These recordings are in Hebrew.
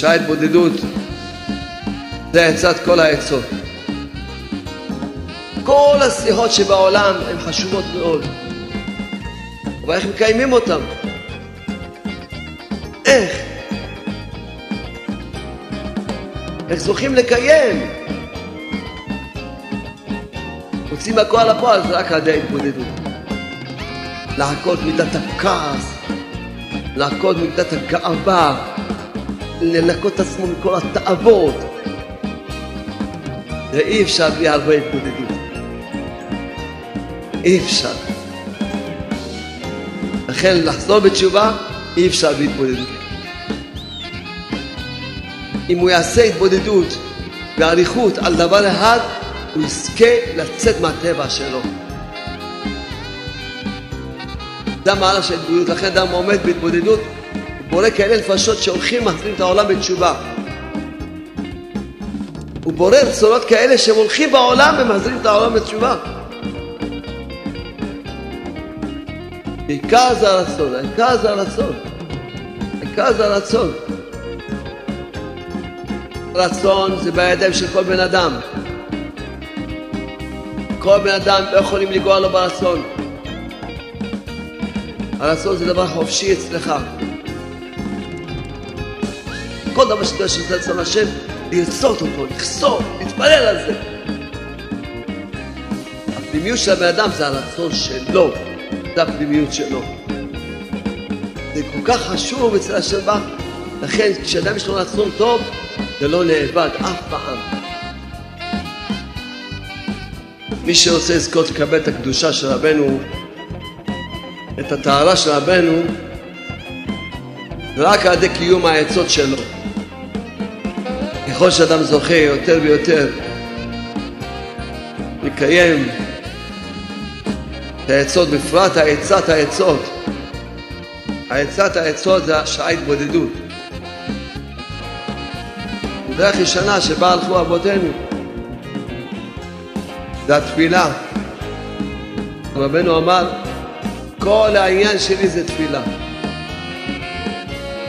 שעה התבודדות זה עצת כל העצות. כל השיחות שבעולם הן חשובות מאוד, אבל איך מקיימים אותן? איך? איך זוכים לקיים? מוצאים הכל לפועל זה רק על ידי ההתבודדות. לעקוד מידת הכעס, לעקוד מידת הגאווה, לנקות את עצמו מכל התאוות. זה אי אפשר בלי הרבה התבודדות. אי אפשר. לכן לחזור בתשובה אי אפשר בלי התבודדות. אם הוא יעשה התבודדות באריכות על דבר אחד, הוא יזכה לצאת מהטבע שלו. זה המעלה של התבודדות, לכן אדם עומד בהתבודדות, בורא כאלה נפשות שהולכים ומחזירים את העולם בתשובה. הוא בורא רצונות כאלה שהם הולכים בעולם ומחזירים את העולם בתשובה. העיקר זה הרצון, העיקר זה הרצון. העיקר זה הרצון. רצון זה בידיים של כל בן אדם. כל בן אדם לא יכולים לגוע לו ברצון. הרצון זה דבר חופשי אצלך. כל דבר שאתה עושה רצון השם, לרצות אותו, לכסות, להתפלל על זה. הפנימיות של הבן אדם זה הרצון שלו, זה הפנימיות שלו. זה כל כך חשוב אצל השם בא, לכן כשאדם יש לו רצון טוב, זה לא נאבד אף פעם. מי שרוצה לזכות לקבל את הקדושה של רבנו, את הטהרה של רבנו, רק על ידי קיום העצות שלו. ככל שאדם זוכה יותר ויותר לקיים את העצות, בפרט העצת העצות. העצת העצות זה השעה התבודדות. דרך ישנה שבה הלכו אבותינו. זה התפילה. רבנו אמר, כל העניין שלי זה תפילה.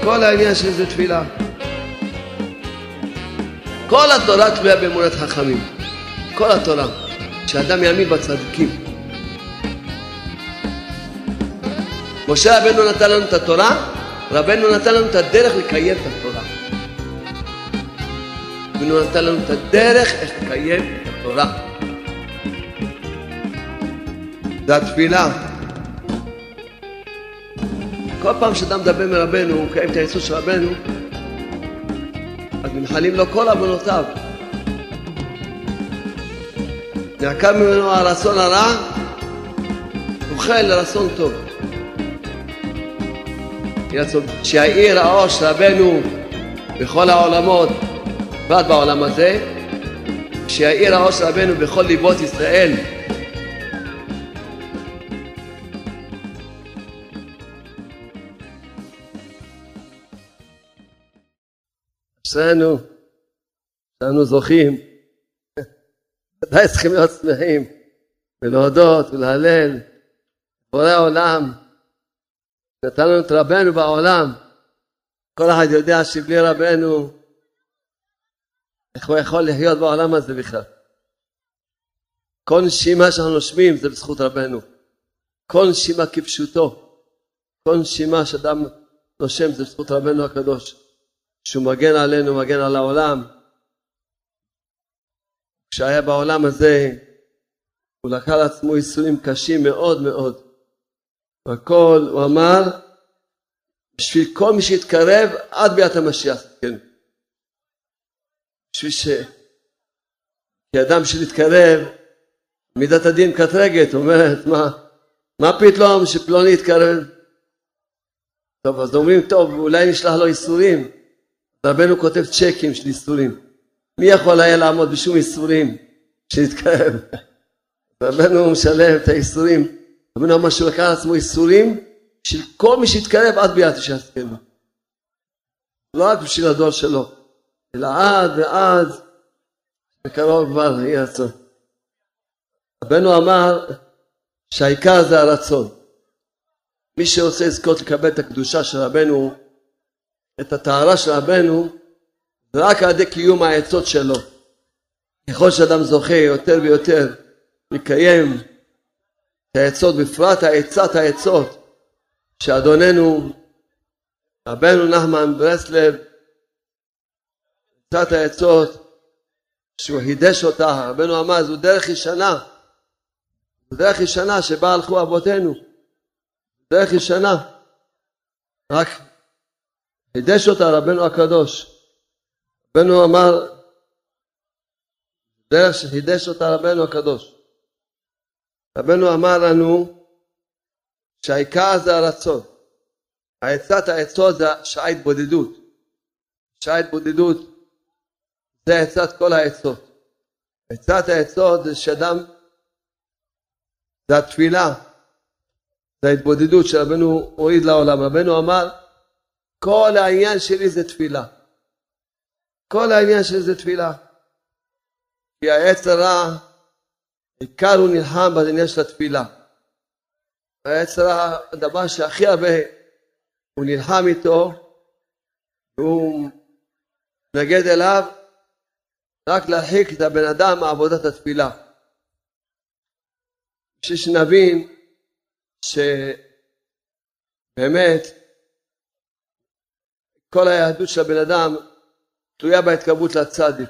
כל העניין שלי זה תפילה. כל התורה תלויה באמונת חכמים. כל התורה. שאדם יאמין בצדיקים. משה רבנו נתן לנו את התורה, רבנו נתן לנו את הדרך לקיים את התורה. רבנו נתן לנו את הדרך איך לקיים את התורה. זה התפילה. כל פעם שאדם מדבר מרבנו, הוא מקיים את היסוד של רבנו, אז נמחלים לו כל עוונותיו. נעקר ממנו הרצון הרע, אוכל לרצון טוב. שיאיר האור של רבנו בכל העולמות, בפרט בעולם הזה, שיאיר האור של רבנו בכל ליבות ישראל. אצלנו, אנו זוכים, ודאי צריכים להיות שמחים ולהודות ולהלל בורא העולם נתן לנו את רבנו בעולם. כל אחד יודע שבלי רבנו איך הוא יכול לחיות בעולם הזה בכלל? כל נשימה שאנחנו נושמים זה בזכות רבנו. כל נשימה כפשוטו כל נשימה שאדם נושם זה בזכות רבנו הקדוש שהוא מגן עלינו, מגן על העולם. כשהיה בעולם הזה, הוא לקח לעצמו ייסורים קשים מאוד מאוד. והכל, הוא אמר, בשביל כל מי שיתקרב עד ביאת המשיח, כן. בשביל ש... כי אדם שמתקרב, מידת הדין קטרגת, אומרת, מה, מה פתאום שפלוני יתקרב? טוב, אז אומרים, טוב, אולי נשלח לו ייסורים. רבנו כותב צ'קים של איסורים. מי יכול היה לעמוד בשום איסורים שיתקרב? רבנו משלם את האיסורים. רבנו אמר שהוא לקח לעצמו איסורים של כל מי שיתקרב עד ביאת שיעסקנו. לא רק בשביל הדור שלו, אלא עד ועד, בקרוב כבר יהיה רצון. רבנו אמר שהעיקר זה הרצון. מי שרוצה לזכות לקבל את הקדושה של רבנו את הטהרה של רבנו, רק על ידי קיום העצות שלו. ככל שאדם זוכה יותר ויותר לקיים את העצות, בפרט העצת העצות, שאדוננו רבנו נחמן ברסלב, עצת העצות, שהוא חידש אותה, רבנו אמר, זו דרך ישנה, זו דרך ישנה שבה הלכו אבותינו, דרך ישנה, רק חידש אותה רבנו הקדוש. רבנו אמר, דרך שחידש אותה רבנו הקדוש. רבנו אמר לנו שהעיקר זה הרצון. העצת העצות זה שעה התבודדות. שעה התבודדות זה עצת כל העצות. עצת העצות זה שאדם, זה התפילה, זה ההתבודדות שרבנו הוריד לעולם. רבנו אמר, כל העניין שלי זה תפילה. כל העניין שלי זה תפילה. כי העץ הרע, עיקר הוא נלחם בעניין של התפילה. העץ הרע, הדבר שהכי הרבה הוא נלחם איתו, והוא מתנגד אליו, רק להרחיק את הבן אדם מעבודת התפילה. בשביל שנבין שבאמת כל היהדות של הבן אדם תלויה בהתקרבות לצדיק.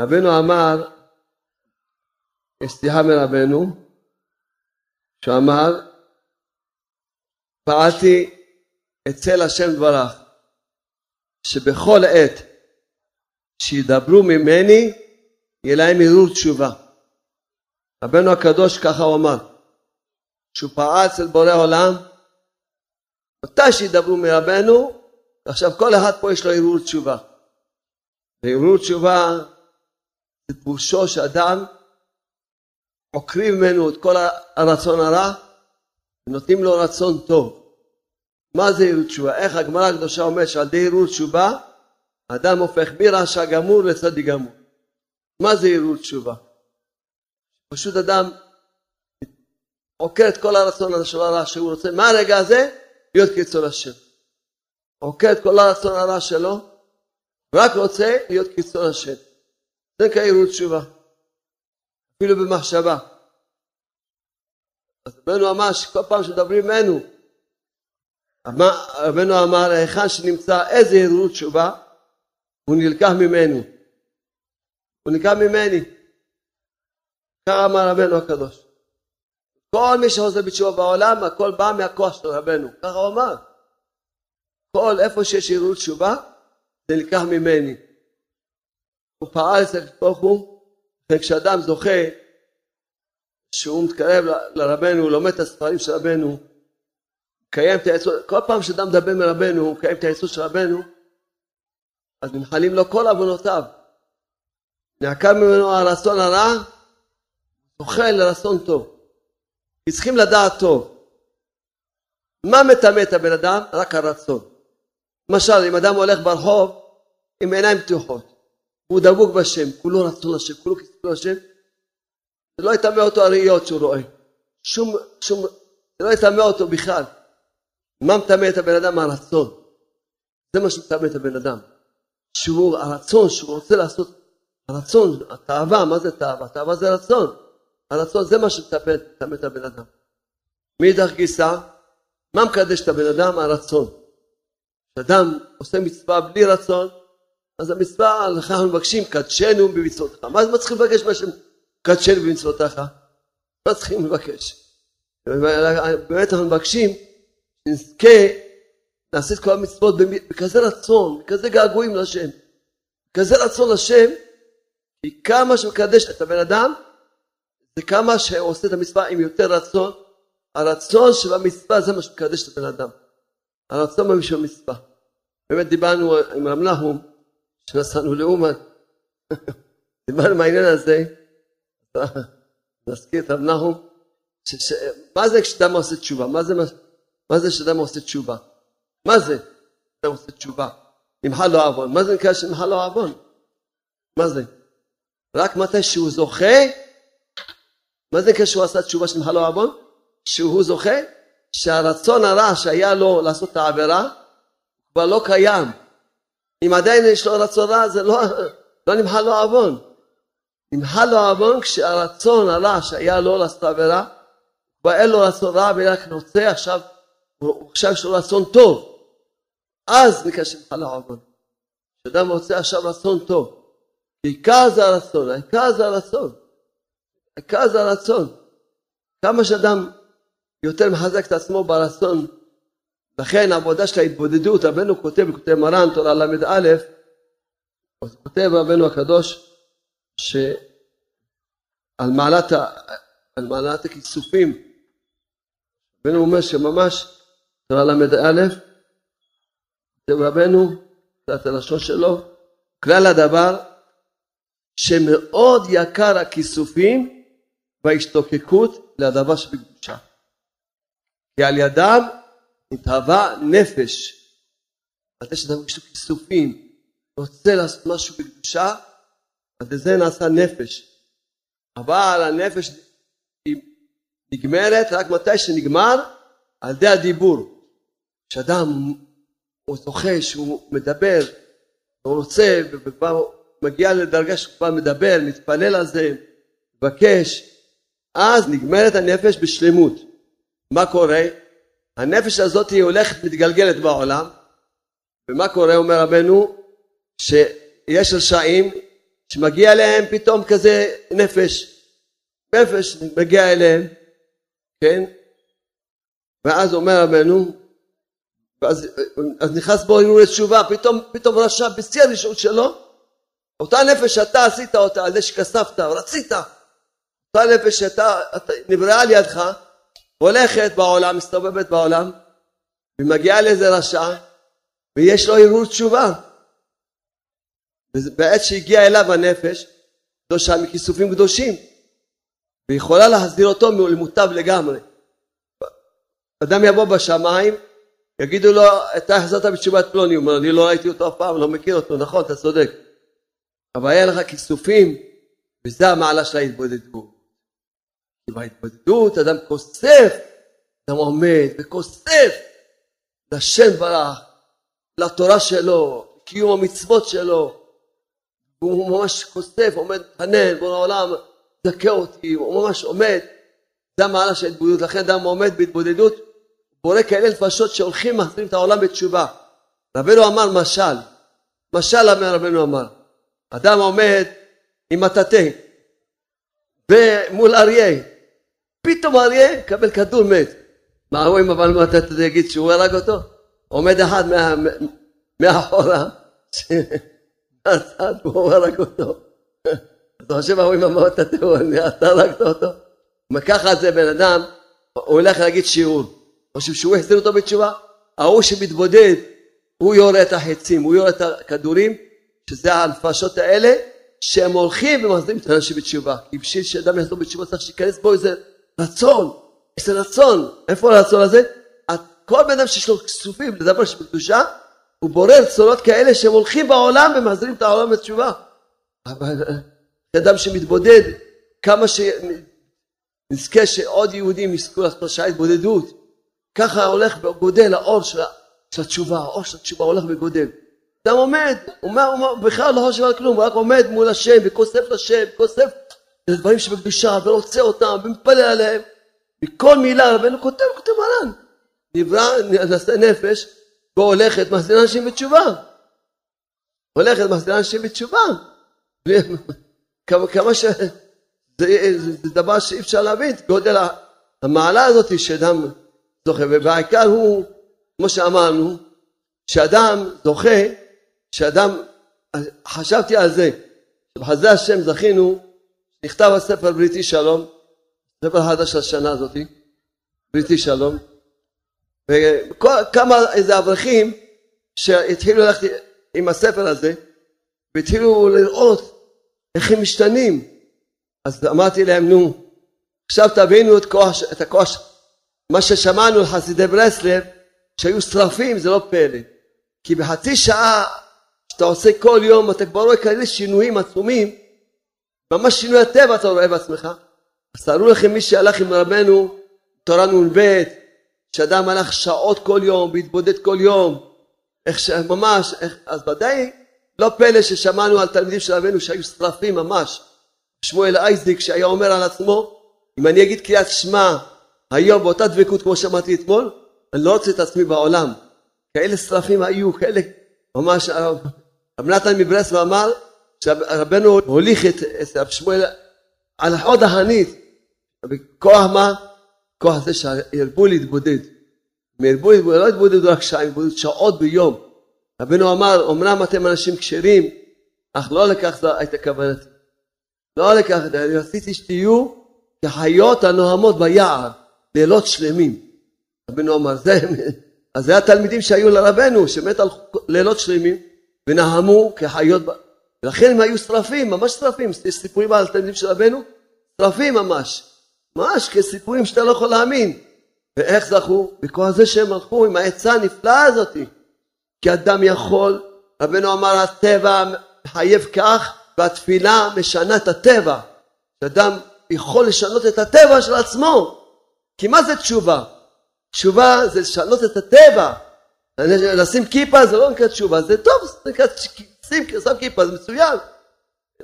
רבנו אמר, סליחה מרבנו, שהוא אמר, פעלתי אצל השם דברך, שבכל עת שידברו ממני, יהיה להם ערעור תשובה. רבנו הקדוש ככה הוא אמר, שהוא פעל אצל בורא עולם, מתי שידברו מרבנו, ועכשיו כל אחד פה יש לו ערעור תשובה. וערעור תשובה זה פירושו שאדם עוקרים ממנו את כל הרצון הרע ונותנים לו רצון טוב. מה זה ערעור תשובה? איך הגמרא הקדושה אומרת שעל ידי ערעור תשובה אדם הופך מרשע גמור לצדיק גמור. מה זה ערעור תשובה? פשוט אדם עוקר את כל הרצון הרע שהוא רוצה מהרגע הזה להיות כרצון השם. עוקר את כל הרצון הרע שלו ורק רוצה להיות כרצון השם. זה נקרא ערעור תשובה. אפילו במחשבה. אז רבנו אמר שכל פעם שמדברים ממנו, רבנו אמר היכן שנמצא איזה ערעור תשובה, הוא נלקח ממנו. הוא נלקח ממני. ככה אמר רבנו הקדוש. כל מי שעושה בתשובה בעולם, הכל בא מהכוח של רבנו. ככה הוא אמר. כל איפה שיש ערעור תשובה, זה נלקח ממני. הוא פעל אצל ברוך הוא, וכשאדם זוכה שהוא מתקרב לרבנו, הוא לומד את הספרים של רבנו, מקיים את העצות, כל פעם שאדם מדבר מרבנו, הוא מקיים את העצות של רבנו, אז נמחלים לו כל עוונותיו. נעקר ממנו הרצון הרע, זוכה לרצון טוב. כי צריכים לדעת טוב. מה מטמא את הבן אדם? רק הרצון. למשל, אם אדם הולך ברחוב עם עיניים פתוחות, הוא דבוק בשם, כולו רצון השם, כולו כספו השם, זה לא יטמא אותו הראיות שהוא רואה. שום, שום, זה לא יטמא אותו בכלל. מה מטמא את הבן אדם? הרצון. זה מה שמטמא את הבן אדם. שהוא, הרצון שהוא רוצה לעשות, הרצון, התאווה, מה זה תאווה? תאווה זה רצון. הרצון זה מה שמטמא את הבן אדם. מאידך גיסא, מה מקדש את הבן אדם? הרצון. כשאדם עושה מצווה בלי רצון, אז המצווה, אנחנו מבקשים, קדשנו במצוותיך. מה צריכים לבקש מהשם? קדשנו במצוותיך. מה צריכים לבקש? באמת אנחנו מבקשים שנזכה נעשה את כל המצוות בכזה רצון, בכזה געגועים לשם. כזה רצון לשם, כי כמה שמקדש את הבן אדם, זה כמה שהוא עושה את המצווה עם יותר רצון. הרצון שבמצווה זה מה שמקדש את הבן אדם. הרצון במשהו המצווה. באמת דיברנו עם רב נחום, שנסענו לאומן, דיברנו מהעניין הזה, נזכיר את רב נחום, מה זה כשאדם עושה תשובה? מה זה, מה זה כשאדם עושה תשובה? מה זה? אדם עושה תשובה. נמחל לו עוון. מה זה נקרא שנמחל לו עוון? מה זה? רק מתי שהוא זוכה מה זה כשהוא עשה תשובה של מחלו עוון? שהוא זוכה שהרצון הרע שהיה לו לעשות את העבירה כבר לא קיים. אם עדיין יש לו רצון רע, זה לא, לא נמחל לו עוון. נמחל לו עוון כשהרצון הרע שהיה לו לעשות עבירה, כבר אין לו רצון רע ורק רוצה עכשיו, הוא שיש לו רצון טוב. אז נקרא שנמחל לו עוון. כשאדם רוצה עכשיו רצון טוב, העיקר זה הרצון, העיקר זה הרצון. העיקר זה הרצון. כמה שאדם יותר מחזק את עצמו ברצון, לכן העבודה של ההתבודדות, רבנו כותב, כותב מרן, תורה ל"א, כותב רבנו הקדוש, שעל מעלת, על מעלת הכיסופים, רבנו אומר שממש, תורה ל"א, כותב רבנו, קצת הלשון שלו, כלל הדבר, שמאוד יקר הכיסופים וההשתוקקות לדבר שבקדושה. כי על ידם התהווה נפש. על זה שאדם יש לו כיסופים, רוצה לעשות משהו בקדושה, אז לזה נעשה נפש. אבל הנפש היא נגמרת רק מתי שנגמר על ידי הדיבור. כשאדם הוא זוכה שהוא מדבר, הוא רוצה, וכבר מגיע לדרגה שהוא כבר מדבר, מתפלל על זה, מבקש, אז נגמרת הנפש בשלמות. מה קורה? הנפש הזאת היא הולכת מתגלגלת בעולם, ומה קורה אומר רבנו? שיש רשעים שמגיע להם פתאום כזה נפש, נפש מגיע אליהם, כן? ואז אומר רבנו, ואז אז נכנס בו הרהורי תשובה, פתאום, פתאום רשע בשיא הרשעות שלו, אותה נפש שאתה עשית אותה על זה שכספת, רצית, אותה נפש שאתה נבראה על ידך, הולכת בעולם, מסתובבת בעולם, ומגיעה לאיזה רשע, ויש לו הרהור תשובה. בעת שהגיעה אליו הנפש, קדושה מכיסופים קדושים, ויכולה להסדיר אותו למוטב לגמרי. אדם יבוא בשמיים, יגידו לו, אתה החזרת בתשובת פלוני, הוא אומר, אני לא ראיתי אותו אף פעם, לא מכיר אותו, נכון, אתה צודק. אבל היה לך כיסופים, וזה המעלה של ההתבודדות. כי בהתבודדות אדם כוסף, אדם עומד וכוסף לשם ברך, לתורה שלו, קיום המצוות שלו. והוא ממש כוסף, עומד מתחנן, בוא לעולם, זכה אותי, הוא ממש עומד. זה המעלה של ההתבודדות, לכן אדם עומד בהתבודדות, בורא כאלה נפשות שהולכים להחזיר את העולם בתשובה. רבנו אמר משל, משל אמר רבנו אמר, אדם עומד עם מטאטא ומול אריה, פתאום אריה מקבל כדור מת. מה רואים אבל מה אתה תגיד שהוא הרג אותו? עומד אחד מאחורה, מהצד והוא הרג אותו. אתה חושב ההוא עם המאות התיאוריה, אתה הרגת אותו? ככה זה בן אדם, הוא הולך להגיד שיעור. חושב שהוא החזיר אותו בתשובה? ההוא שמתבודד, הוא יורה את החצים, הוא יורה את הכדורים, שזה הנפשות האלה, שהם הולכים ומחזירים את האנשים בתשובה. כי בשביל שאדם יחזור בתשובה צריך שייכנס בו איזה רצון, איזה רצון. איפה הרצון הזה? כל בן אדם שיש לו כסופים לדבר שבקדושה, הוא בורר צורות כאלה שהם הולכים בעולם ומחזירים את העולם בתשובה. אבל אדם שמתבודד, כמה שנזכה שעוד יהודים יזכו לעשות שעה התבודדות, ככה הולך וגודל האור של, התשובה, האור של התשובה הולך וגודל. אדם עומד, הוא בכלל לא חושב על כלום, הוא רק עומד מול השם וכוסף לשם, כוסף לדברים שבקדושה ורוצה אותם ומתפלל עליהם. מכל מילה רבנו כותב, כותב מרן. נברא, נעשה נפש והולכת מחזירה אנשים בתשובה. הולכת מחזירה אנשים בתשובה. כמה, כמה ש... זה, זה דבר שאי אפשר להבין, גודל המעלה הזאת שאדם זוכה, ובעיקר הוא, כמו שאמרנו, שאדם זוכה, שאדם, חשבתי על זה, שבחסדי השם זכינו, נכתב הספר בריתי שלום, ספר חדש של השנה הזאתי, בריתי שלום, וכמה איזה אברכים שהתחילו ללכת עם הספר הזה, והתחילו לראות איך הם משתנים. אז אמרתי להם, נו, עכשיו תבינו את, כוח, את הכוח, מה ששמענו על חסידי ברסלב, שהיו שרפים, זה לא פלא. כי בחצי שעה שאתה עושה כל יום, אתה כבר רואה כאלה שינויים עצומים, ממש שינוי הטבע אתה רואה בעצמך. אז תארו לכם מי שהלך עם רבנו, תורה נ"ב, שאדם הלך שעות כל יום, והתבודד כל יום, איך שממש, איך, אז ודאי לא פלא ששמענו על תלמידים של רבנו שהיו שרפים ממש. שמואל אייזיק שהיה אומר על עצמו, אם אני אגיד קריאת שמע היום באותה דבקות כמו שאמרתי אתמול, אני לא רוצה את עצמי בעולם. כאלה שרפים היו, כאלה ממש, רב נתן מברסלב אמר שרבנו הוליך את, רב שמואל על חוד ההנית, בכוח מה? כוח זה שהרבו להתבודד. הם הרבו לא התבודדו רק שעה, התבודדו שעות ביום. רבנו אמר, אמנם אתם אנשים כשרים, אך לא לכך הייתה כוונתי. לא לכך, אני רציתי שתהיו כחיות הנוהמות ביער, לילות שלמים. רבנו אמר, זה, אז זה התלמידים שהיו לרבנו, שמת על לילות שלמים, ונהמו כחיות, ולכן הם היו שרפים, ממש שרפים, יש סיפורים על תלמידים של רבנו, שרפים ממש, ממש כסיפורים שאתה לא יכול להאמין. ואיך זכו? בכוח זה שהם הלכו עם העצה הנפלאה הזאתי. כי אדם יכול, רבנו אמר הטבע מחייב כך והתפילה משנה את הטבע. שאדם יכול לשנות את הטבע של עצמו. כי מה זה תשובה? תשובה זה לשנות את הטבע. לשים כיפה זה לא נקרא תשובה, זה טוב, זה נקרא שים שם כיפה, זה מצוין.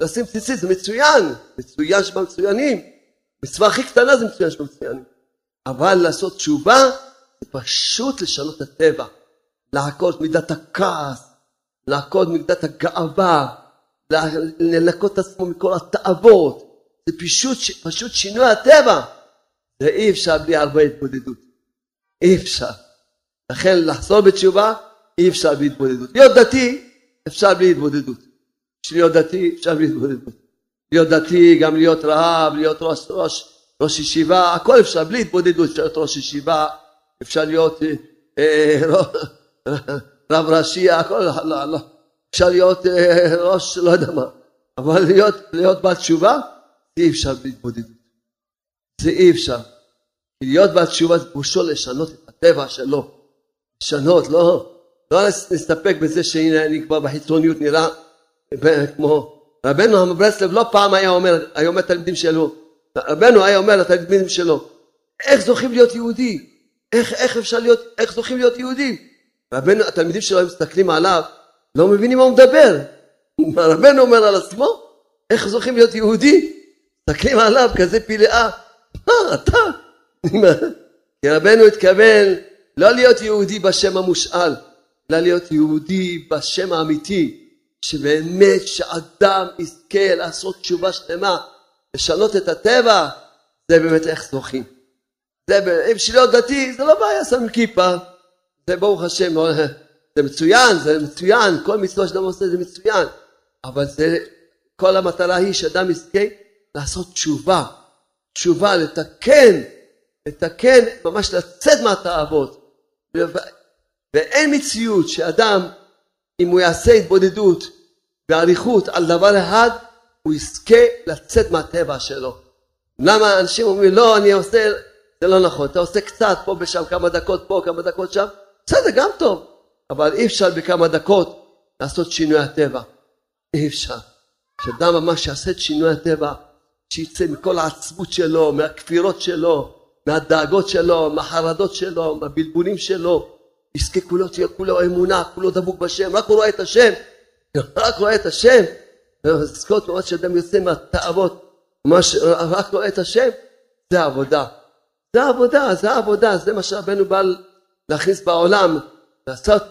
לשים ציצית זה מצוין, מצוין שבמצוינים. מצווה הכי קטנה זה מצוין שבמצוינים. אבל לעשות תשובה זה פשוט לשנות את הטבע. לעקוד מידת הכעס, לעקוד מידת הגאווה, לנקות את עצמו מכל התאוות. זה פשוט, פשוט שינוי הטבע. זה אי אפשר בלי הרבה התבודדות. אי אפשר. לכן לחזור בתשובה אי אפשר בלי התבודדות. להיות דתי אפשר בלי התבודדות. בשביל להיות דתי אפשר בלי התבודדות. להיות דתי, גם להיות רעב, להיות ראש, ראש, ראש ישיבה, הכל אפשר, בלי התבודדות אפשר להיות ראש ישיבה, אפשר להיות אה, אה, רב ראשי, הכל, לא, לא, לא. אפשר להיות אה, ראש, לא יודע מה, אבל להיות, להיות בת תשובה, זה אי אפשר בלי התבודדות. זה אי אפשר. להיות בת תשובה זה פירושו לשנות את הטבע שלו. לשנות, לא, לא נסתפק בזה שהנה אני כבר בחיצוניות נראה כמו רבנו ברסלב לא פעם היה אומר, היה אומר לתלמידים שלו, רבנו היה אומר לתלמידים שלו, איך זוכים להיות יהודי? איך, איך אפשר להיות, איך זוכים להיות יהודים? רבנו, התלמידים שלו מסתכלים עליו, לא מבינים מה הוא מדבר. רבנו אומר על עצמו, איך זוכים להיות יהודי? מסתכלים עליו כזה פלאה, מה אתה? כי רבנו התכוון לא להיות יהודי בשם המושאל, אלא להיות יהודי בשם האמיתי, שבאמת שאדם יזכה לעשות תשובה שלמה, לשנות את הטבע, זה באמת איך זוכים. זה, אם להיות דתי זה לא בעיה, שם כיפה, זה ברוך השם, לא, זה מצוין, זה מצוין, כל מצווה שאדם עושה זה מצוין, אבל זה, כל המטרה היא שאדם יזכה לעשות תשובה, תשובה, לתקן, לתקן, ממש לצאת מהתאוות. ואין מציאות שאדם, אם הוא יעשה התבודדות באריכות על דבר אחד, הוא יזכה לצאת מהטבע שלו. למה אנשים אומרים, לא, אני עושה, זה לא נכון, אתה עושה קצת פה ושם, כמה דקות פה, כמה דקות שם, בסדר, גם טוב, אבל אי אפשר בכמה דקות לעשות שינוי הטבע. אי אפשר. שאדם ממש יעשה את שינוי הטבע, שיצא מכל העצבות שלו, מהכפירות שלו, מהדאגות שלו, מהחרדות שלו, מהבלבולים שלו, יזכה כולו, תהיה כולו אמונה, כולו דבוק בשם, רק הוא רואה את השם, רק רואה את השם, לזכות לראות שאדם יוצא מהתאוות, ממש רק רואה את השם, זה העבודה. זה העבודה, זה העבודה, זה מה שרבנו בא להכניס בעולם, לעשות,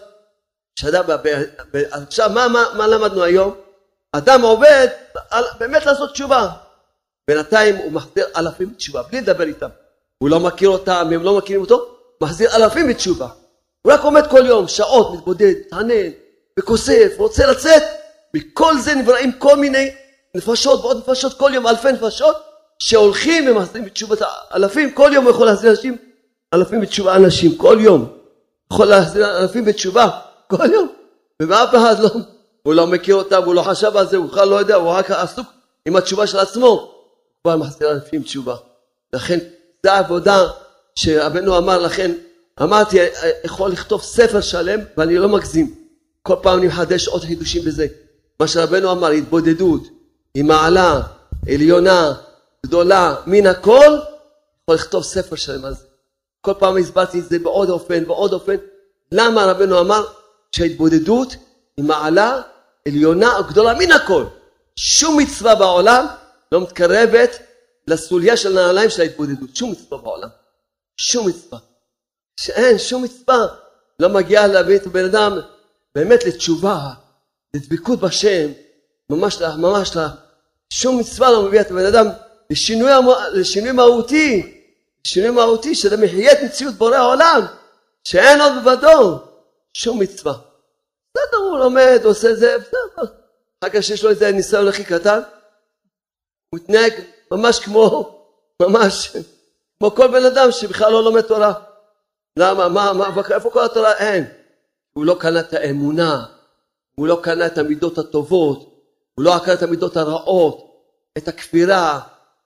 שאדם, עכשיו מה, מה, מה למדנו היום? אדם עובד באמת לעשות תשובה. בינתיים הוא מחזיר אלפים בתשובה, בלי לדבר איתם. הוא לא מכיר אותם, הם לא מכירים אותו, מחזיר אלפים בתשובה. הוא רק עומד כל יום, שעות, מתבודד, מתענן, וכוסף, רוצה לצאת. מכל זה נבראים כל מיני נפשות ועוד נפשות, כל יום אלפי נפשות, שהולכים ומחזירים בתשובת אלפים, כל יום הוא יכול להחזיר אנשים, אלפים בתשובה אנשים, כל יום. יכול להחזיר אלפים בתשובה, כל יום. ואף אחד לא, הוא לא מכיר אותם, הוא לא חשב על זה, הוא בכלל לא יודע, הוא רק עסוק עם התשובה של עצמו. הוא כבר מחזיר אלפים תשובה. לכן, זו העבודה שרבנו אמר, לכן אמרתי, יכול לכתוב ספר שלם ואני לא מגזים. כל פעם אני מחדש עוד חידושים בזה. מה שרבנו אמר, התבודדות, היא מעלה, עליונה, גדולה, מן הכל, יכול לכתוב ספר שלם על זה. כל פעם הסברתי את זה בעוד אופן, בעוד אופן. למה רבנו אמר, שההתבודדות היא מעלה עליונה גדולה מן הכל. שום מצווה בעולם לא מתקרבת לסוליה של הנעליים של ההתבודדות. שום מצווה בעולם. שום מצווה. שאין שום מצווה לא מגיעה להביא את הבן אדם באמת לתשובה, לדבקות בשם, ממש, ממש, שום מצווה לא מביא את הבן אדם לשינוי, לשינוי מהותי, לשינוי מהותי שזה מחיה את מציאות בורא העולם, שאין עוד בבדו שום מצווה. בסדר, הוא לומד, עושה זה, בסדר. אחר כך שיש לו איזה ניסיון הכי קטן, הוא מתנהג ממש כמו, ממש, כמו כל בן אדם שבכלל לא לומד תורה. למה? מה, מה, איפה כל התורה? אין. הוא לא קנה את האמונה, הוא לא קנה את המידות הטובות, הוא לא קנה את המידות הרעות, את הכפירה,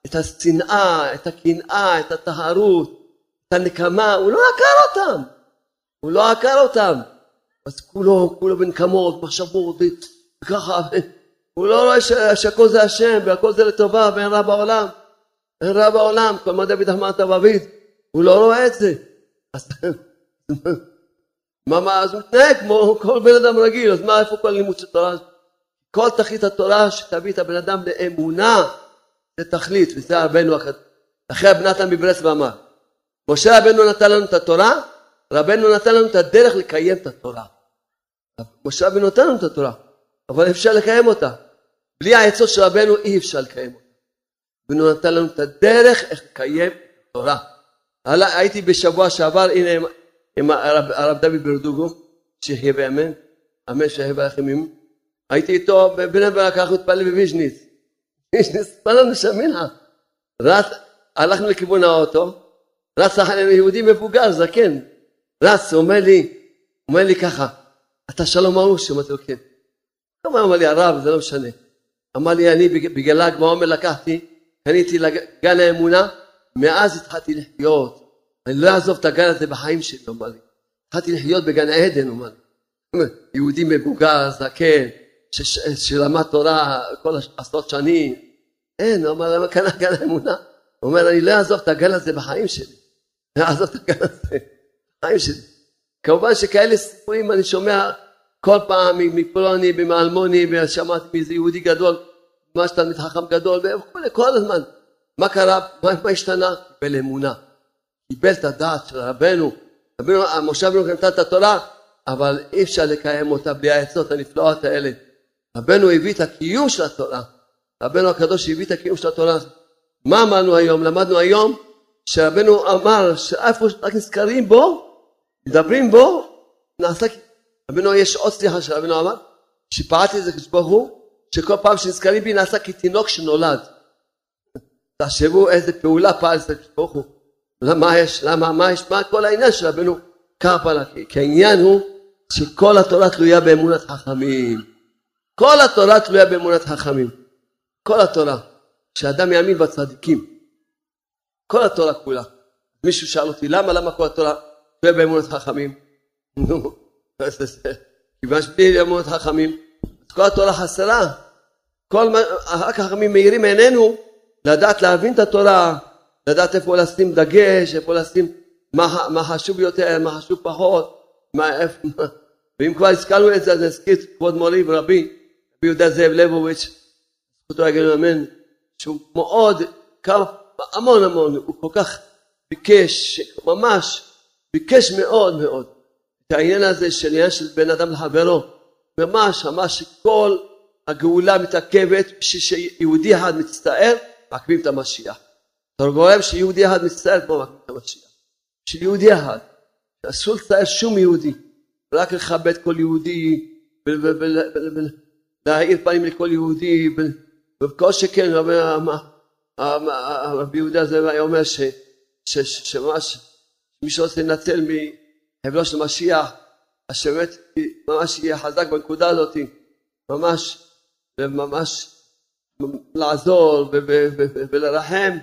את השנאה, את הקנאה, את הטהרות, את הנקמה, הוא לא עקר אותם. הוא לא עקר אותם. אז כולו, כולו בנקמות, מחשבות, וככה, הוא לא רואה שהכל זה השם והכל זה לטובה ואין רע בעולם. אין רע בעולם, כל מה דוד אמרת באביב, הוא לא רואה את זה. אז מה, מה, אז הוא מתנהג כמו כל בן אדם רגיל, אז מה, איפה כל לימוד של תורה? כל תכלית התורה שתביא את הבן אדם לאמונה, זה תכלית, וזה רבנו, אחרי הבנתן מברסלב אמר, משה רבנו נתן לנו את התורה, רבנו נתן לנו את הדרך לקיים את התורה. משה רבנו נתן לנו את התורה, אבל אפשר לקיים אותה. בלי העצות של רבנו אי אפשר לקיים אותה. רבנו נתן לנו את הדרך איך לקיים תורה. הייתי בשבוע שעבר, הנה עם, עם הרב, הרב דוד ברדוגו, שיחיה, אמן, אמן, שיחיה ויחלים. הייתי איתו בבני ברק, אנחנו התפללים בוויז'ניץ. ויז'ניץ, התפללנו שם מנחה. רץ, הלכנו לכיוון האוטו, רץ אחרינו יהודי מבוגר, זקן. רץ, הוא אומר לי, אומר לי ככה, אתה שלום ארוש? אמרתי לו, כן. כמה אמר לי, הרב, זה לא משנה. אמר לי, אני בגלל ל"ג בעומר לקחתי, קניתי לגן האמונה, מאז התחלתי לחיות. אני לא אעזוב את הגן הזה בחיים שלי, אמר לי. התחלתי לחיות בגן עדן, אמר לי. יהודי מבוגר, זקן, שלמד תורה כל עשרות שנים. אין, הוא אמר, למה קנה גן האמונה? הוא אומר, אני לא אעזוב את הגן הזה בחיים שלי. לא אעזוב את הגן הזה בחיים שלי. כמובן שכאלה סיפורים אני שומע כל פעם מפלוני, מאלמוני, ושמעתי מאיזה יהודי גדול, ממש תלמיד חכם גדול, וכולי, כל הזמן. מה קרה? מה, מה השתנה? קיבל אמונה. קיבל את הדעת של רבנו. רבנו, משה רבנו נתן את התורה, אבל אי אפשר לקיים אותה בלי העצות הנפלאות האלה. רבנו הביא את הקיום של התורה. רבנו הקדוש הביא את הקיום של התורה. מה אמרנו היום? למדנו היום שרבנו אמר שאיפה רק נזכרים בו, מדברים בו, נעשה... רבנו יש עוד סליחה שרבנו אמר, שפעלתי את זה כשברוך הוא, שכל פעם שנזכרים בי נעשה כתינוק שנולד. תחשבו איזה פעולה פעל זה ברוך. למה יש, למה, מה יש, מה כל העניין של רבנו פעלה? כי העניין הוא שכל התורה תלויה באמונת חכמים. כל התורה תלויה באמונת חכמים. כל התורה. שאדם יאמין בצדיקים. כל התורה כולה. מישהו שאל אותי, למה, למה כל התורה תלויה באמונת חכמים? נו, כיוון שבלי אמונת חכמים, כל התורה חסרה. כל מה, רק החכמים מאירים עינינו לדעת להבין את התורה, לדעת איפה לשים דגש, איפה לשים מה, מה חשוב יותר, מה חשוב פחות, מה, איפה, ואם כבר הזכרנו את זה, אז נזכיר כבוד מורי ורבי, רבי יהודה זאב ליבוביץ', זכותו יגיד אמן, שהוא מאוד, כמה, המון המון, הוא כל כך ביקש, ממש ביקש מאוד מאוד את העניין הזה של עניין של בן אדם לחברו, ממש ממש כל הגאולה מתעכבת בשביל שיהודי אחד מצטער מעכבים את המשיח. אתה רואה שיהודי אחד מצטער כמו מעכבים את המשיח. שיהודי אחד, אסור לצטער שום יהודי, רק לכבד כל יהודי ולהאיר פנים לכל יהודי וכל שכן רבי יהודה הזה היה אומר שממש מי שרוצה לנצל מחבלו של משיח אז שבאמת ממש יהיה חזק בנקודה הזאת ממש וממש לעזור ולרחם,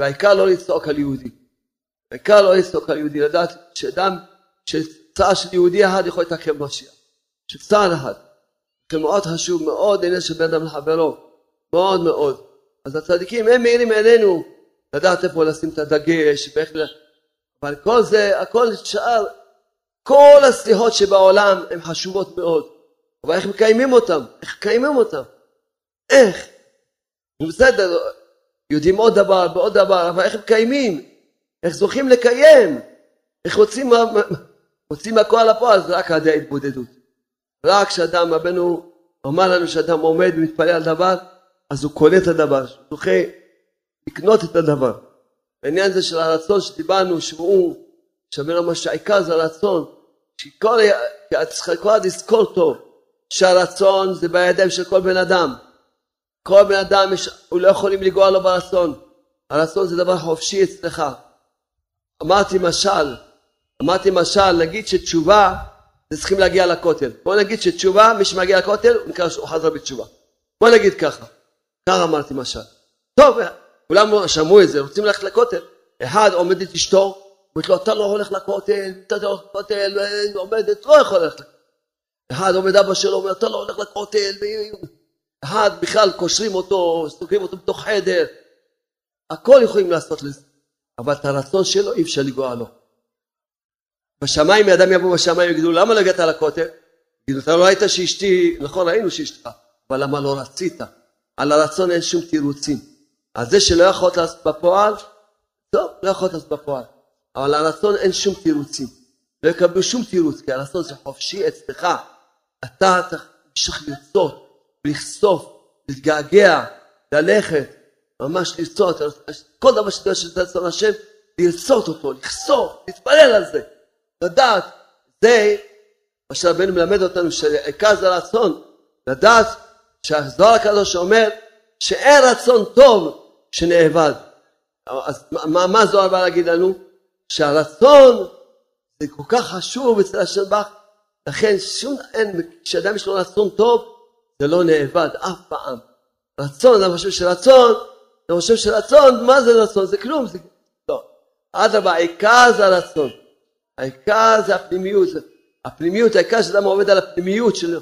והעיקר לא לצעוק על יהודי. העיקר לא לצעוק על יהודי, לדעת שאדם, שצער של יהודי אחד יכול לתקן משיח. שצער אחד. זה מאוד חשוב, מאוד עניין של בן אדם לחברו. מאוד מאוד. אז הצדיקים הם מאירים מעינינו לדעת איפה לשים את הדגש, ואיך ל... אבל כל זה, הכל שאר, כל הסליחות שבעולם הן חשובות מאוד, אבל איך מקיימים אותן? איך מקיימים אותן? איך? בסדר, יודעים עוד דבר ועוד דבר, אבל איך מקיימים? איך זוכים לקיים? איך רוצים, רוצים מהכל לפועל? זה רק על ידי ההתבודדות. רק כשאדם, רבנו אמר לנו שאדם עומד ומתפלל על דבר, אז הוא קונה את הדבר, זוכה לקנות את הדבר. העניין הזה של הרצון שדיברנו, שהוא, שווה למה שהעיקר זה הרצון, שכל, צריכה לזכור טוב, שהרצון זה בידיים של כל בן אדם. כל בן אדם, יש, הוא לא יכולים לגרוע לו ברצון. הרצון זה דבר חופשי אצלך. אמרתי משל, אמרתי משל, נגיד שתשובה זה צריכים להגיע לכותל. בוא נגיד שתשובה, מי שמגיע לכותל, הוא נקרא שהוא חזר בתשובה. בוא נגיד ככה. ככה אמרתי משל. טוב, כולם שמעו את זה, רוצים ללכת לכותל. אחד עומד את אשתו, אומרת לו, אתה לא הולך לכותל, אתה לא הולך לכותל, עומדת, לא יכול ללכת. אחד עומד אבא שלו, אומר, אתה לא הולך לכותל, אחד בכלל קושרים אותו, סוגרים אותו בתוך חדר. הכל יכולים לעשות לזה. אבל את הרצון שלו אי אפשר לגרוע לו. בשמיים, אדם יבוא בשמיים ויגידו, למה לא הגעת לכותל? יגידו, אתה לא ראית שאשתי, נכון, ראינו שאשתך, אבל למה לא רצית? על הרצון אין שום תירוצים. על זה שלא יכולת לעשות בפועל, טוב, לא יכולת לעשות בפועל. אבל על הרצון אין שום תירוצים. לא יקבלו שום תירוץ, כי הרצון זה חופשי אצלך. אתה צריך לרצות, לחשוף, להתגעגע, ללכת, ממש לרצות, כל דבר שאתה יודע שזה רצון השם, לרצות אותו, לחשוף, להתפלל על זה. לדעת, זה מה שרבנו מלמד אותנו, שעיקר זה רצון, לדעת שהזוהר הקדוש אומר שאין רצון טוב שנאבד. אז מה, מה זוהר בא להגיד לנו? שהרצון זה כל כך חשוב אצל השם בך, לכן שום, אין, כשאדם יש לו רצון טוב, זה לא נאבד אף פעם. רצון, אני חושב שרצון, אני חושב שרצון, מה זה רצון? זה כלום, זה לא. אדרבה, העיקר זה הרצון. העיקר זה הפנימיות. הפנימיות, העיקר שאדם עובד על הפנימיות שלו.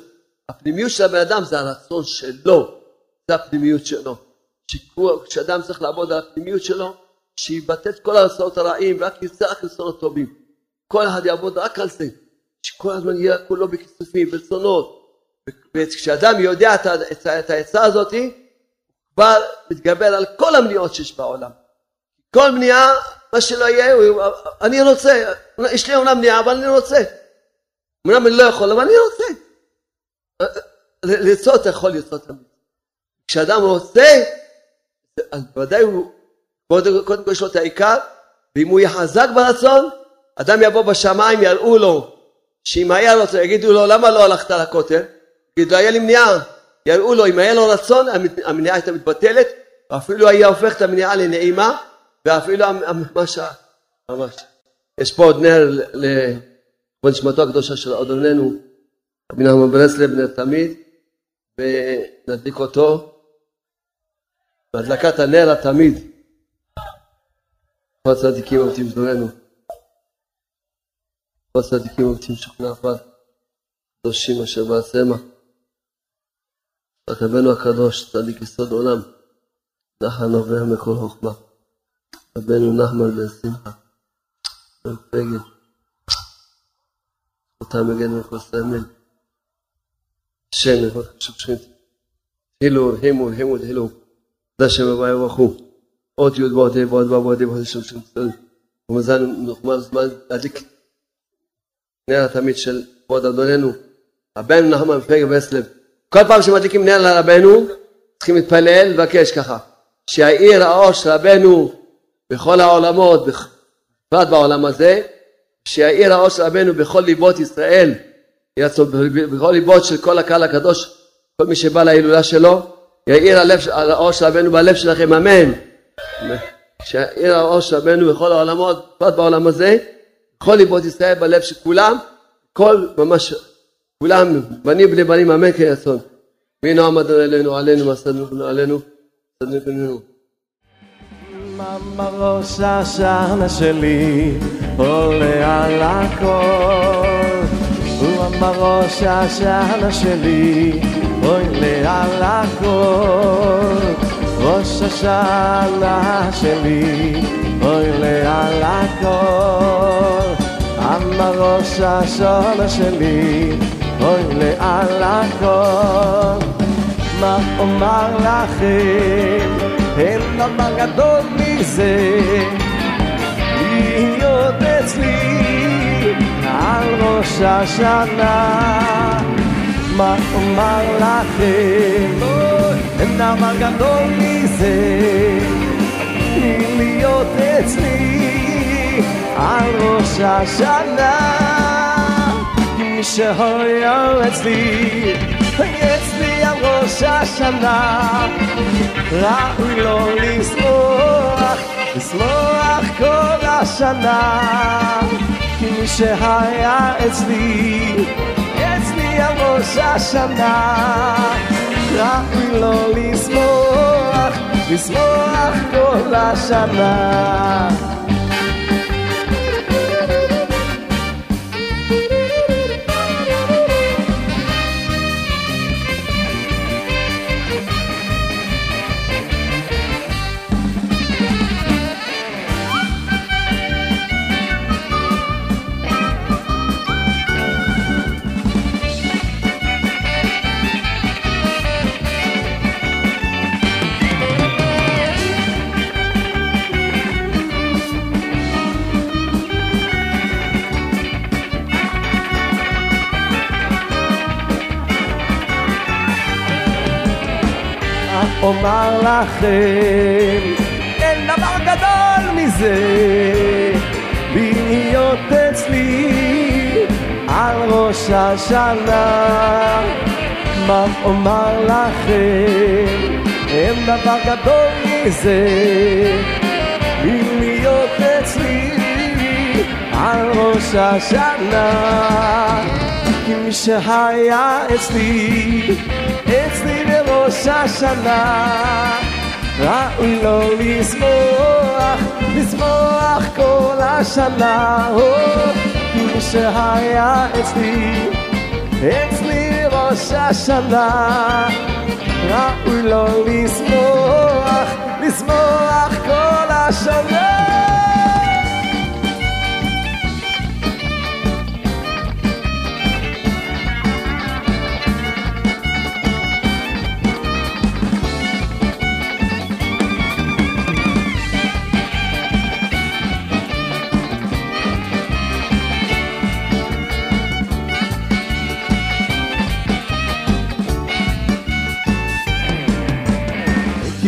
הפנימיות של הבן אדם זה הרצון שלו. זה הפנימיות שלו. כשאדם צריך לעבוד על הפנימיות שלו, שיבטא את כל הרצונות הרעים ורק ירצה רק רצונות טובים. כל אחד יעבוד רק על זה. שכל הזמן יהיה כולו בכיסופים, ברצונות. וכשאדם יודע את העצה הזאת, כבר מתגבר על כל המניעות שיש בעולם. כל מניעה מה שלא יהיה, הוא, אני רוצה, יש לי אומנם מניעה, אבל אני רוצה. אומנם אני לא יכול, אבל אני רוצה. לרצות יכול לרצות. כשאדם רוצה, אז ודאי הוא, קודם, קודם כל יש לו את העיקר, ואם הוא יהיה חזק ברצון, אדם יבוא בשמיים, יראו לו, שאם היה לו, יגידו לו, למה לא הלכת לכותל? יגידו, היה לי מניעה. יראו לו, אם היה לו רצון, המניעה הייתה מתבטלת, ואפילו היה הופך את המניעה לנעימה, ואפילו ממש, ממש. יש פה עוד נר לכבוד נשמתו הקדושה של אדוננו, רבי נחמן ברסלב, נר תמיד, ונדליק אותו בהדלקת הנר התמיד. כל הצדיקים עובדים זדורנו. כל הצדיקים עובדים שוכנה אחת. קדושים אשר בעצמה. רבנו הקדוש, צדיק יסוד עולם, נחל נובע מכל חוכמה. רבנו נחמן בן שמחה, בן פגל, אותה מגן מכל סמל, שם מכל שופשית, הילו, הימו, הימו, הילו, זה שם הבא יברכו, עוד י' ועוד ה' ו' ועוד ה' ועוד שופשית, ומזל נחמן זמן להדליק נר התמיד של כבוד אדוננו, רבנו נחמן פגל בסלב, כל פעם שמדליקים נר לרבנו, צריכים להתפלל, לבקש ככה, שיאיר האור של רבנו בכל העולמות, בפרט בעולם הזה, שיאיר האור של רבנו בכל ליבות ישראל, בכל ליבות של כל הקהל הקדוש, כל מי שבא להילולה שלו, יאיר האור של רבנו בלב שלכם, אמן. שיאיר האור של רבנו בכל העולמות, בפרט בעולם הזה, בכל ליבות ישראל בלב של כולם, כל ממש, כולם בנים בני בנים, אמן כן יצון. מי נועם אדוני אלינו, עלינו, מסדנו עלינו, מסדנו בנינו. מאמא ראש השנה שלי עולה על הכל אמר ראש השנה שלי עולה על הכל ראש השנה שלי עולה על הכל למה ראש השונה שלי אוי על הכל מה אומר לכם? אין דבר גדול מזה. להיות אצלי על ראש השנה. מה אומר לכם? אין דבר גדול מזה. להיות אצלי על ראש השנה מי שהיה אצלי אצלי על ראש השנה ראוי לו לשמוח לשמוח כל השנה כי מי שהיה אצלי אצלי על ראש השנה ראוי לו לשמוח לשמוח כל השנה אומר לכם, אין דבר גדול מזה, להיות אצלי על ראש השנה. מה אומר לכם, אין דבר גדול מזה, להיות אצלי על ראש השנה. כי מי שהיה אצלי, אצלי בראש השנה, ראוי לו לשמוח, לשמוח כל השנה. כי מי שהיה אצלי, אצלי בראש השנה, ראוי לו לשמוח, לשמוח כל השנה.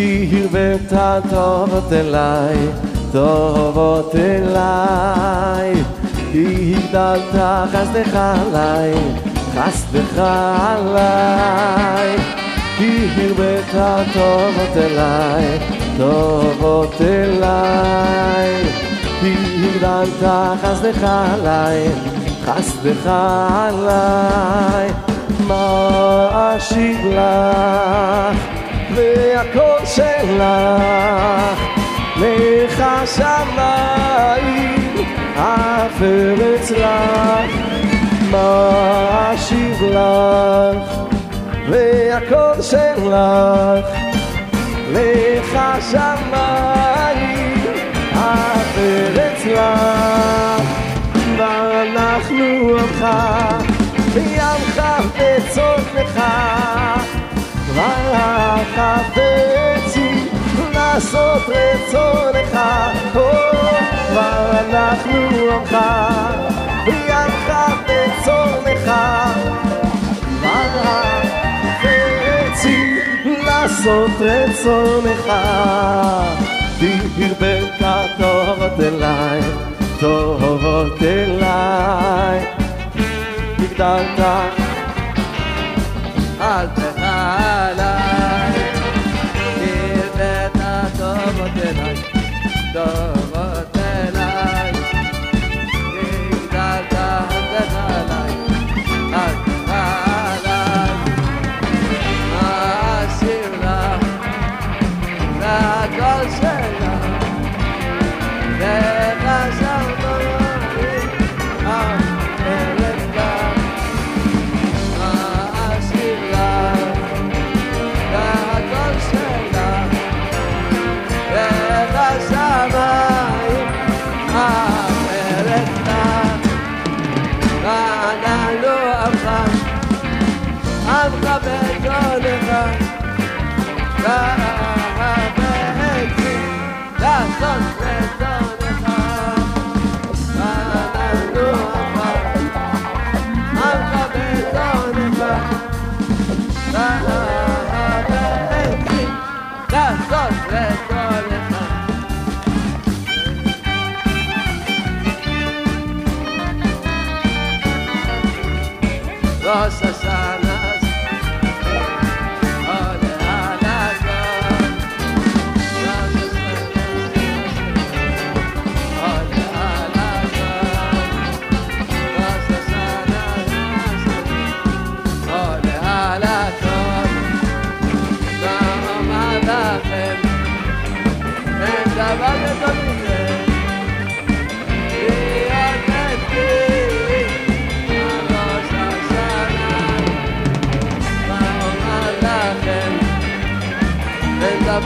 כי הרבית טובות אליי, טובות אליי. כי הגדלת חסדך עליי, חסדך עליי. כי הרבית טובות אליי, טובות אליי. כי הגדלת חסדך עליי, חסדך עליי. מה אשיב לך? והכל שלך, לך שמיים, אף ארץ לך, מה אשיב לך, והכל שלך, לך שמיים, אף ארץ לך, ואנחנו עמך, וימך בצאתך. כבר חפצים לעשות רצונך, כבר אנחנו עמך, בידך בצונך, כבר חפצים לעשות רצונך, תרבך טובות אליי, טובות אליי, הגדלת אל תחלק, טובות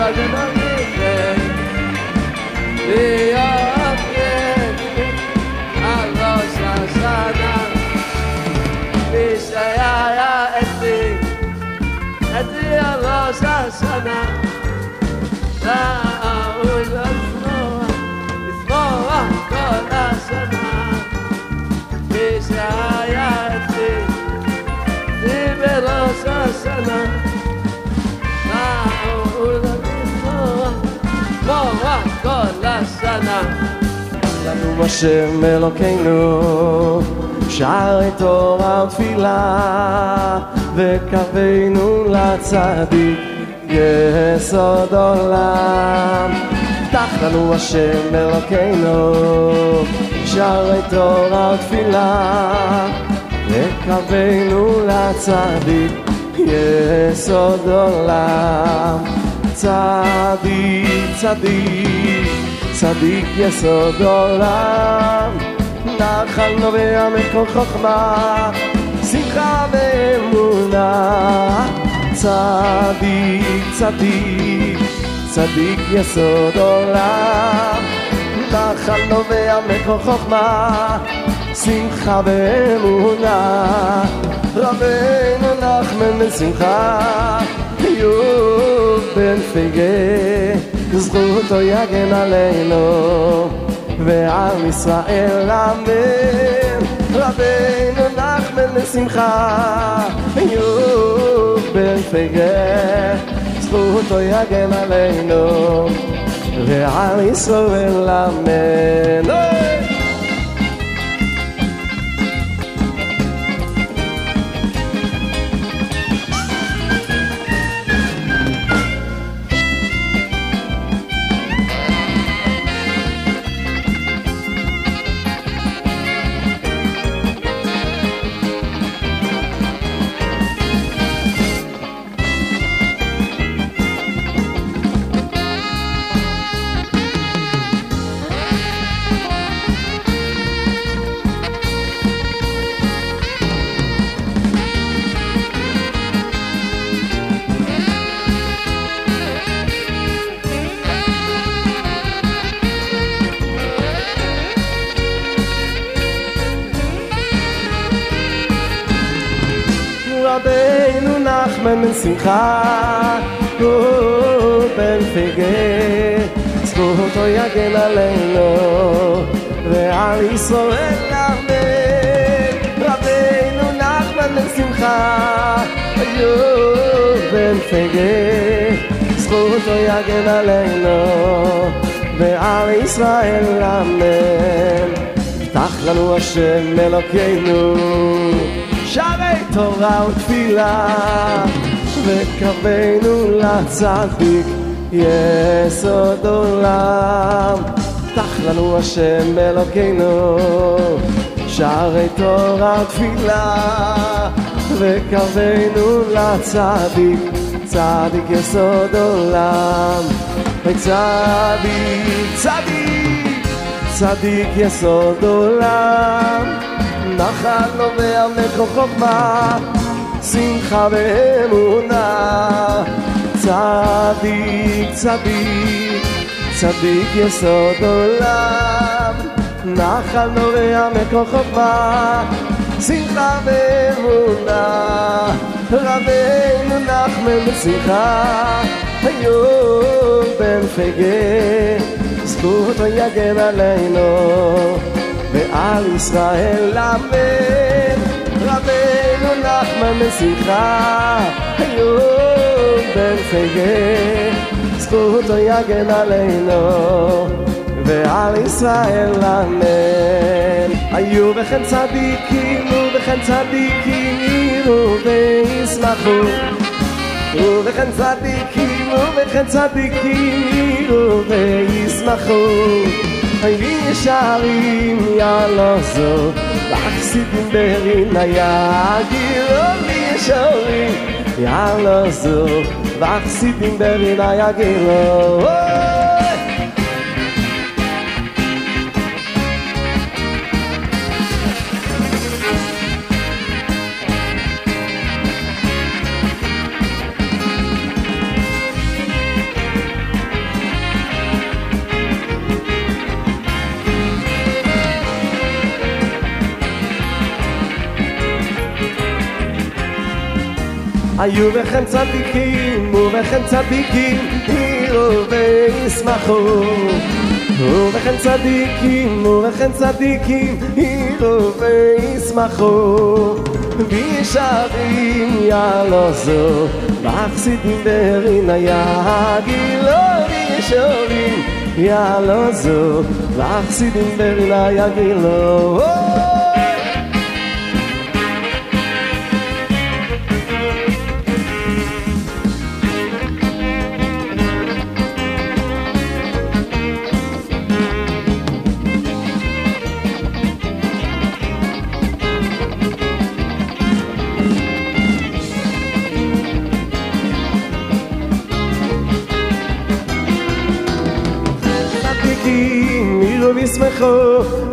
אין דבר השנה לנו השם אלוקינו, שערי תורה ותפילה, וקווינו לצדיק, יסוד עולם. פתח לנו השם אלוקינו, שערי תורה ותפילה, וקווינו לצדיק, יסוד עולם. צדיק, צדיק, צדיק יסוד עולם, נחל נובע מכל חוכמה, שמחה ואמונה. צדיק, צדיק, צדיק יסוד עולם, נחל נובע מכל חוכמה, שמחה ואמונה. רבנו נחמן בשמחה, איוב בן פגה, זכותו יגן עלינו, ועם ישראל אמן. רבנו נחמן לשמחה, איוב בן פגה, זכותו יגן עלינו, ועם ישראל אמן. נחמן בן פגה, זכותו יגן עלינו, ועל ישראל אמן. רבנו נחמן בן שמחה, הוא בן פגה, זכותו יגן עלינו, ועל ישראל אמן. פתח לנו השם אלוקינו שערי תורה ותפילה וקרבנו לצדיק יסוד עולם. פתח לנו השם אלוקינו שערי תורה ותפילה וקרבנו לצדיק צדיק יסוד עולם. וצדיק צדיק צדיק יסוד עולם, נחל נובע מכל חוכמה, שמחה ואמונה. צדיק, צדיק, צדיק יסוד עולם, נחל נובע מכל חוכמה, שמחה ואמונה. רבנו נחמן בשמחה, היום בן פגה. זכותו יגן עלינו ועל ישראל אמן נחמן בשמחה היום בן פגה זכותו יגן עלינו ועל ישראל אמן היו בכם צדיקים ובכם וכן צדיקים יראו וישמחו ובכן צדיקים ובכן צדיקים יראו וישמחו היי sitn der in na ja dir mi shori ja lo so wach der in na ja gelo oh! היו בכם צדיקים ובכם צדיקים הירו וישמחו. ובכם צדיקים ובכם צדיקים הירו וישמחו. וישרים יעלוזו מחסידים ברינה יגילו וישרים יעלוזו מחסידים ברינה יגילו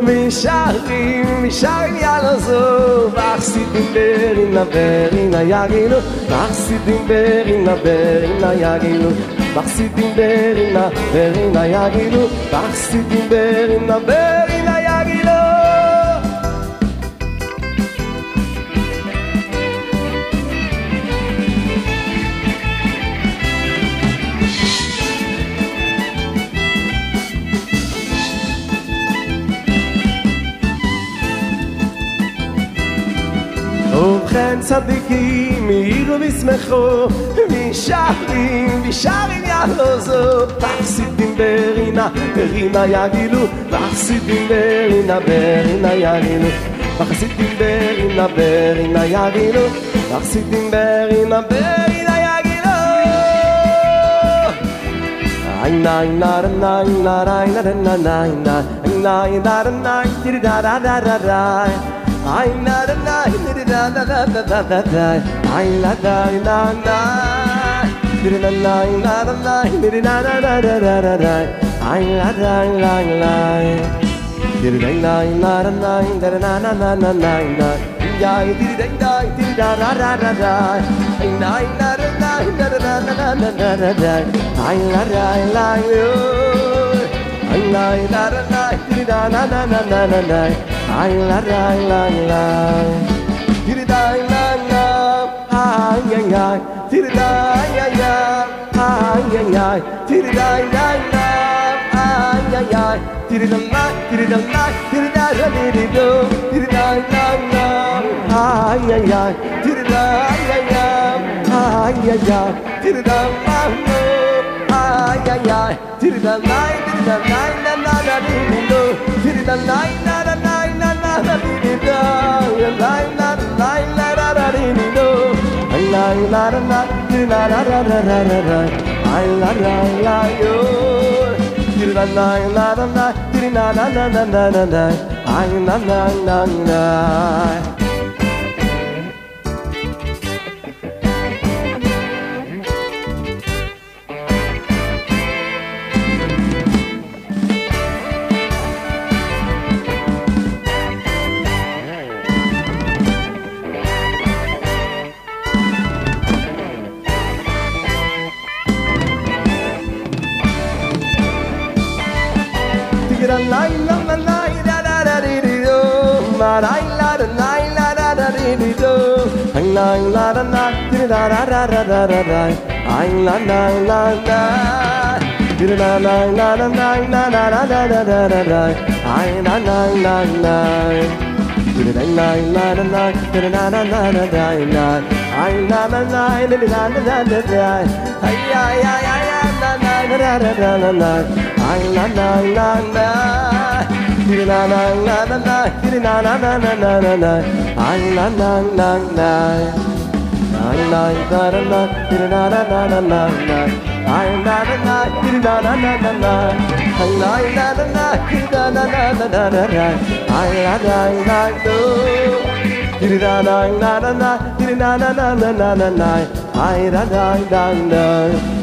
משערים, משערים יאללה זו ואחסידים ברינה ברינה יגילו ואחסידים ברינה ברינה יגילו ואחסידים ברינה ברינה יגילו ואחסידים ברינה ברינה ein Zadiki, mi hiru vismecho, mi shahdim, mi sharin ya lozo. Vachsidim berina, berina ya gilu, vachsidim berina, berina ya gilu. Vachsidim berina, berina ya gilu, vachsidim berina, berina ya gilu. Ay na ay na ay na ay na ay na ay na ay na ay na na ay na I na na na na na na na na na na I la da la la Did na na na na na did na na na na na na na I la da la la Did na na na na na na na na na na na na Yai did dang dai did da da da da da I na na na na na na na na na na na na I la da la la I la da la la did da na na na na na na ai la ai la la tiri dai la la ai ai ai tiri dai ai ai ai ai tiri dai dai la ai ai ai tiri dai la tiri dai la tiri dai la tiri do tiri dai la la ai ai ai tiri dai ai ai ai ai ai tiri dai la la ai ai ai tiri dai la tiri dai la la la la do tiri dai la la la la la la la la lang la da na di da da da da da da da ang la na la na di da na la na na na na na da da da da da ang la na la na di da na la na na da da na na na na da da da na ang la na na di da na na na da da ay ay ay ay na na da da da da da ang la na la na dee na na na na na, dee na na na na na na na, ay na na na na. Ay na na na na, dee na na na na na na. Ay na na na, dee na na na na na. Ay na na na na, dee na na na na na na na. Ay na na na na. Dee na na na na na, dee na na na na na na na. Ay na na na na.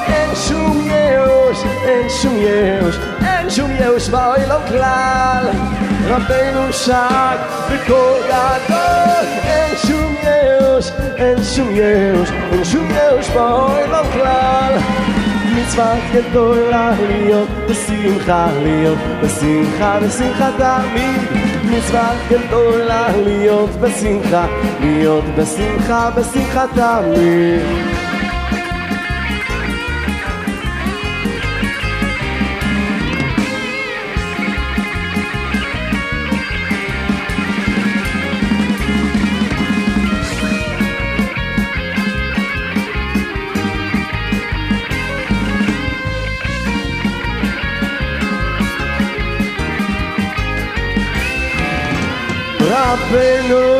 אין שום ייאוש, אין שום ייאוש בעולם כלל. רבנו שג בקול גדול אין שום ייאוש, אין שום ייאוש, אין שום ייאוש בעולם כלל. מצווה גדולה להיות בשמחה, להיות בשמחה, בשמחה תמיד. מצווה גדולה להיות בשמחה, להיות בשמחה, בשמחה תמיד. happiness.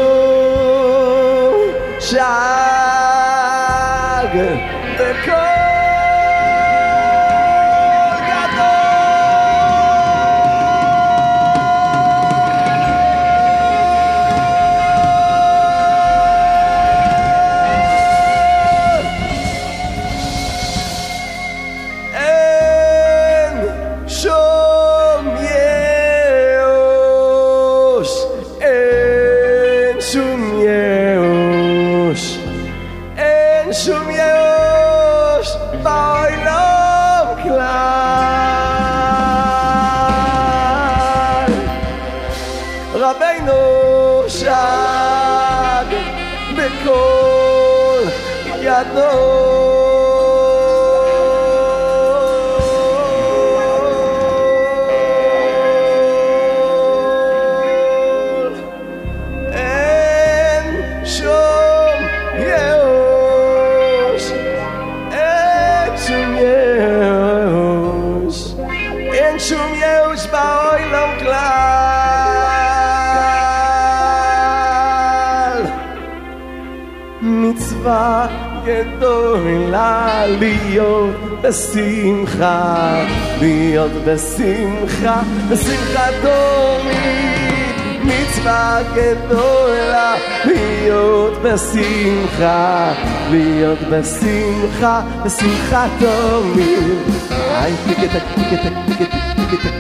בשמחה, להיות בשמחה, בשמחה תמיד. מצווה גדולה להיות בשמחה, להיות בשמחה, בשמחה תמיד. היי, טיקטק, טיקטק, טיקטק, טיקטק, טיקטק,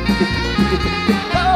טיקטק.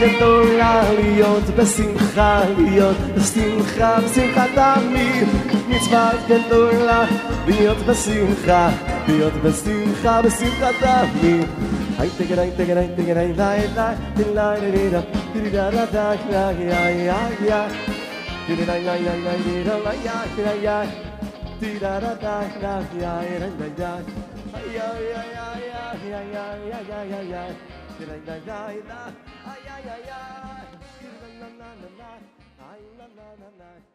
גדולה להיות בשמחה, להיות בשמחה, בשמחה תמיד. מצווה גדולה להיות בשמחה, להיות בשמחה, בשמחה תמיד. היי תגד היי תגד היי תגד היי די די די די די די די די די די די די די די די די די די די די די די די די די da da da da ya ya da da ay ay ay. Ay la la. Ay.